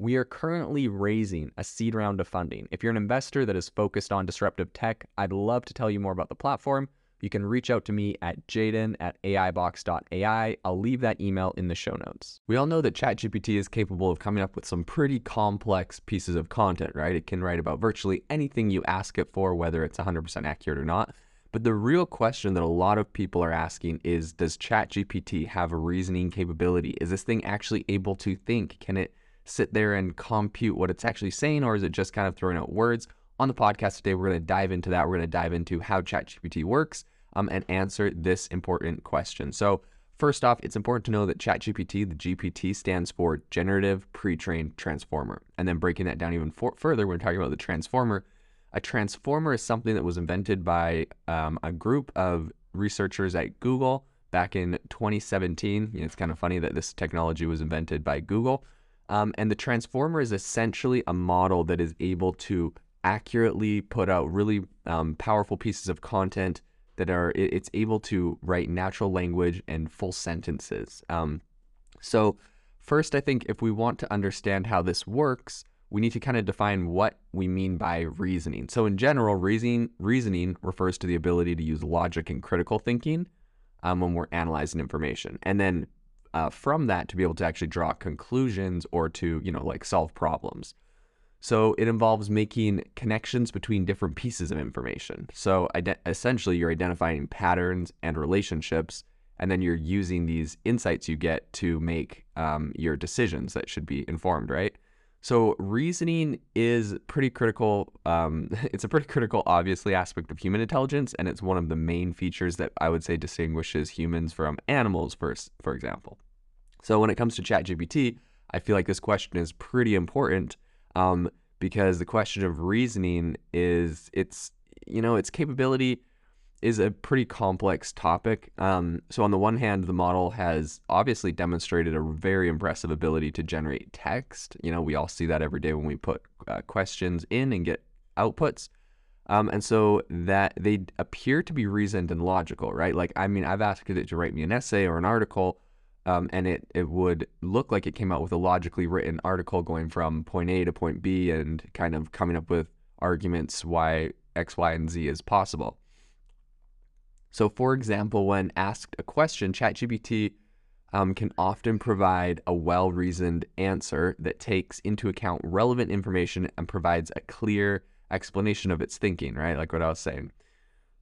We are currently raising a seed round of funding. If you're an investor that is focused on disruptive tech, I'd love to tell you more about the platform. You can reach out to me at jaeden at aibox.ai. I'll leave that email in the show notes. We all know that ChatGPT is capable of coming up with some pretty complex pieces of content, right? It can write about virtually anything you ask it for, whether it's 100% accurate or not. But the real question that a lot of people are asking is Does ChatGPT have a reasoning capability? Is this thing actually able to think? Can it sit there and compute what it's actually saying, or is it just kind of throwing out words? On the podcast today, we're going to dive into that. We're going to dive into how ChatGPT works um, and answer this important question. So, first off, it's important to know that ChatGPT, the GPT, stands for Generative Pre-trained Transformer. And then breaking that down even for- further, we're talking about the transformer. A transformer is something that was invented by um, a group of researchers at Google back in 2017. You know, it's kind of funny that this technology was invented by Google. Um, and the transformer is essentially a model that is able to accurately put out really um, powerful pieces of content that are it, it's able to write natural language and full sentences. Um, so first, I think if we want to understand how this works, we need to kind of define what we mean by reasoning. So in general, reasoning reasoning refers to the ability to use logic and critical thinking um, when we're analyzing information, and then uh, from that to be able to actually draw conclusions or to, you know, like solve problems. So it involves making connections between different pieces of information. So essentially, you're identifying patterns and relationships, and then you're using these insights you get to make um, your decisions that should be informed, right? So reasoning is pretty critical. Um, it's a pretty critical, obviously, aspect of human intelligence, and it's one of the main features that I would say distinguishes humans from animals, for for example. So when it comes to ChatGPT, I feel like this question is pretty important um, because the question of reasoning is its you know its capability is a pretty complex topic. Um, so on the one hand, the model has obviously demonstrated a very impressive ability to generate text. You know, we all see that every day when we put uh, questions in and get outputs. Um, and so that they appear to be reasoned and logical, right? Like, I mean, I've asked it to write me an essay or an article, um, and it, it would look like it came out with a logically written article going from point A to point B and kind of coming up with arguments why X, Y, and Z is possible. So, for example, when asked a question, ChatGPT um, can often provide a well reasoned answer that takes into account relevant information and provides a clear explanation of its thinking, right? Like what I was saying.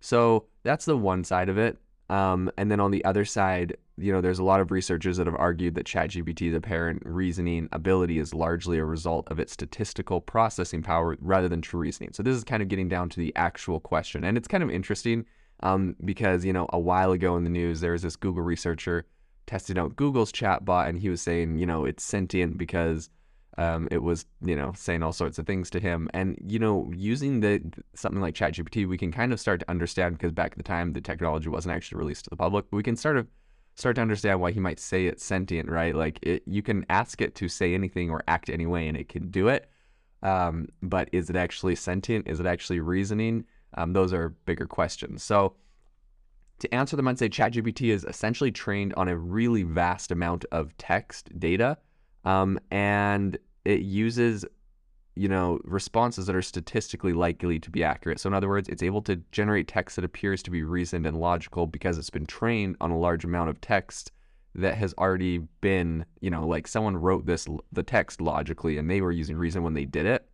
So, that's the one side of it. Um, and then on the other side, you know, there's a lot of researchers that have argued that ChatGPT's apparent reasoning ability is largely a result of its statistical processing power rather than true reasoning. So this is kind of getting down to the actual question, and it's kind of interesting um, because you know a while ago in the news there was this Google researcher testing out Google's chatbot, and he was saying, you know, it's sentient because um, it was, you know, saying all sorts of things to him. And, you know, using the something like ChatGPT, we can kind of start to understand because back at the time the technology wasn't actually released to the public, but we can sort of start to understand why he might say it's sentient, right? Like it, you can ask it to say anything or act any way and it can do it. Um, but is it actually sentient? Is it actually reasoning? Um, those are bigger questions. So to answer them, I'd say ChatGPT is essentially trained on a really vast amount of text data. Um, and it uses you know responses that are statistically likely to be accurate so in other words it's able to generate text that appears to be reasoned and logical because it's been trained on a large amount of text that has already been you know like someone wrote this the text logically and they were using reason when they did it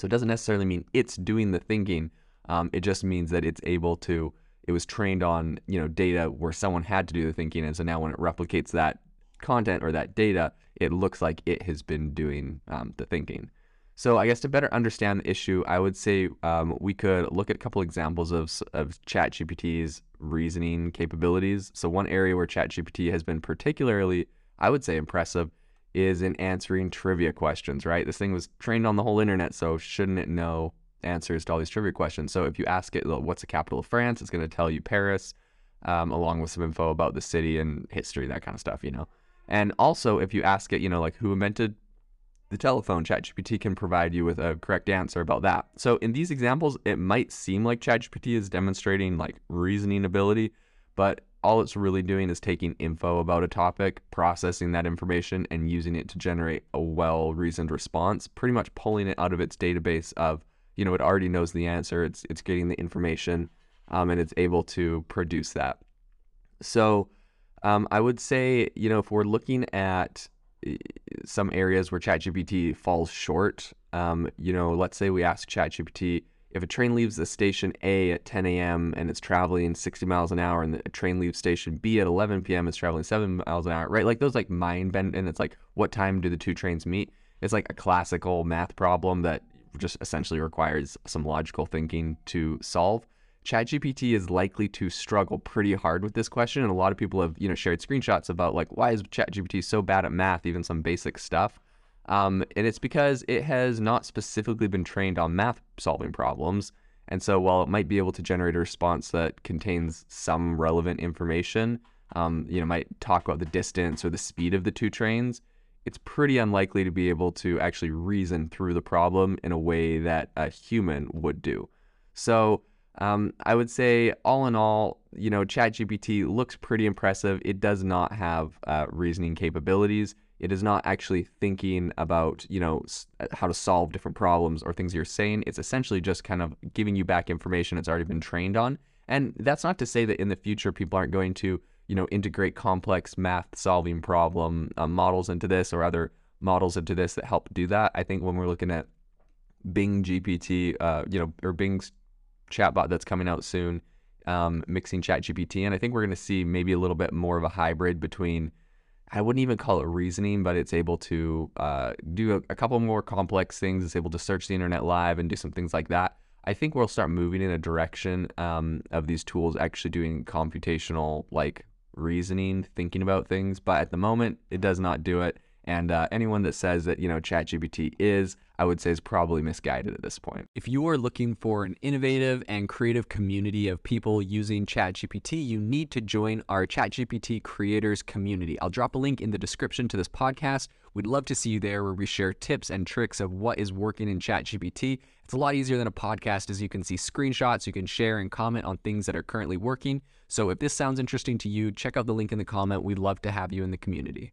So it doesn't necessarily mean it's doing the thinking. Um, it just means that it's able to. It was trained on you know data where someone had to do the thinking, and so now when it replicates that content or that data, it looks like it has been doing um, the thinking. So I guess to better understand the issue, I would say um, we could look at a couple examples of, of ChatGPT's reasoning capabilities. So one area where ChatGPT has been particularly, I would say, impressive is in answering trivia questions, right? This thing was trained on the whole internet, so shouldn't it know answers to all these trivia questions? So if you ask it, what's the capital of France, it's going to tell you Paris, um, along with some info about the city and history, that kind of stuff, you know? And also, if you ask it, you know, like who invented the telephone, ChatGPT can provide you with a correct answer about that. So in these examples, it might seem like ChatGPT is demonstrating like reasoning ability, but all it's really doing is taking info about a topic, processing that information, and using it to generate a well-reasoned response. Pretty much pulling it out of its database of, you know, it already knows the answer. It's it's getting the information, um, and it's able to produce that. So, um, I would say, you know, if we're looking at some areas where ChatGPT falls short. Um, you know, let's say we ask ChatGPT if a train leaves the station A at 10 a.m. and it's traveling 60 miles an hour, and the train leaves station B at 11 p.m. is traveling 7 miles an hour, right? Like those like mind bend, and it's like, what time do the two trains meet? It's like a classical math problem that just essentially requires some logical thinking to solve. ChatGPT is likely to struggle pretty hard with this question, and a lot of people have you know shared screenshots about like why is ChatGPT so bad at math, even some basic stuff. Um, and it's because it has not specifically been trained on math solving problems. And so while it might be able to generate a response that contains some relevant information, um, you know, might talk about the distance or the speed of the two trains, it's pretty unlikely to be able to actually reason through the problem in a way that a human would do. So um, I would say, all in all, you know, ChatGPT looks pretty impressive. It does not have uh, reasoning capabilities. It is not actually thinking about, you know, how to solve different problems or things you're saying. It's essentially just kind of giving you back information it's already been trained on. And that's not to say that in the future people aren't going to, you know, integrate complex math solving problem uh, models into this or other models into this that help do that. I think when we're looking at Bing GPT, uh, you know, or Bing's chatbot that's coming out soon, um, mixing ChatGPT. And I think we're going to see maybe a little bit more of a hybrid between, I wouldn't even call it reasoning, but it's able to uh, do a, a, couple more complex things. It's able to search the internet live and do some things like that. I think we'll start moving in a direction um, of these tools actually doing computational, like reasoning, thinking about things. But at the moment, it does not do it. And uh, anyone that says that, you know, ChatGPT is, I would say is probably misguided at this point. If you are looking for an innovative and creative community of people using ChatGPT, you need to join our ChatGPT creators community. I'll drop a link in the description to this podcast. We'd love to see you there where we share tips and tricks of what is working in ChatGPT. It's a lot easier than a podcast as you can see screenshots, you can share and comment on things that are currently working. So if this sounds interesting to you, check out the link in the comment. We'd love to have you in the community.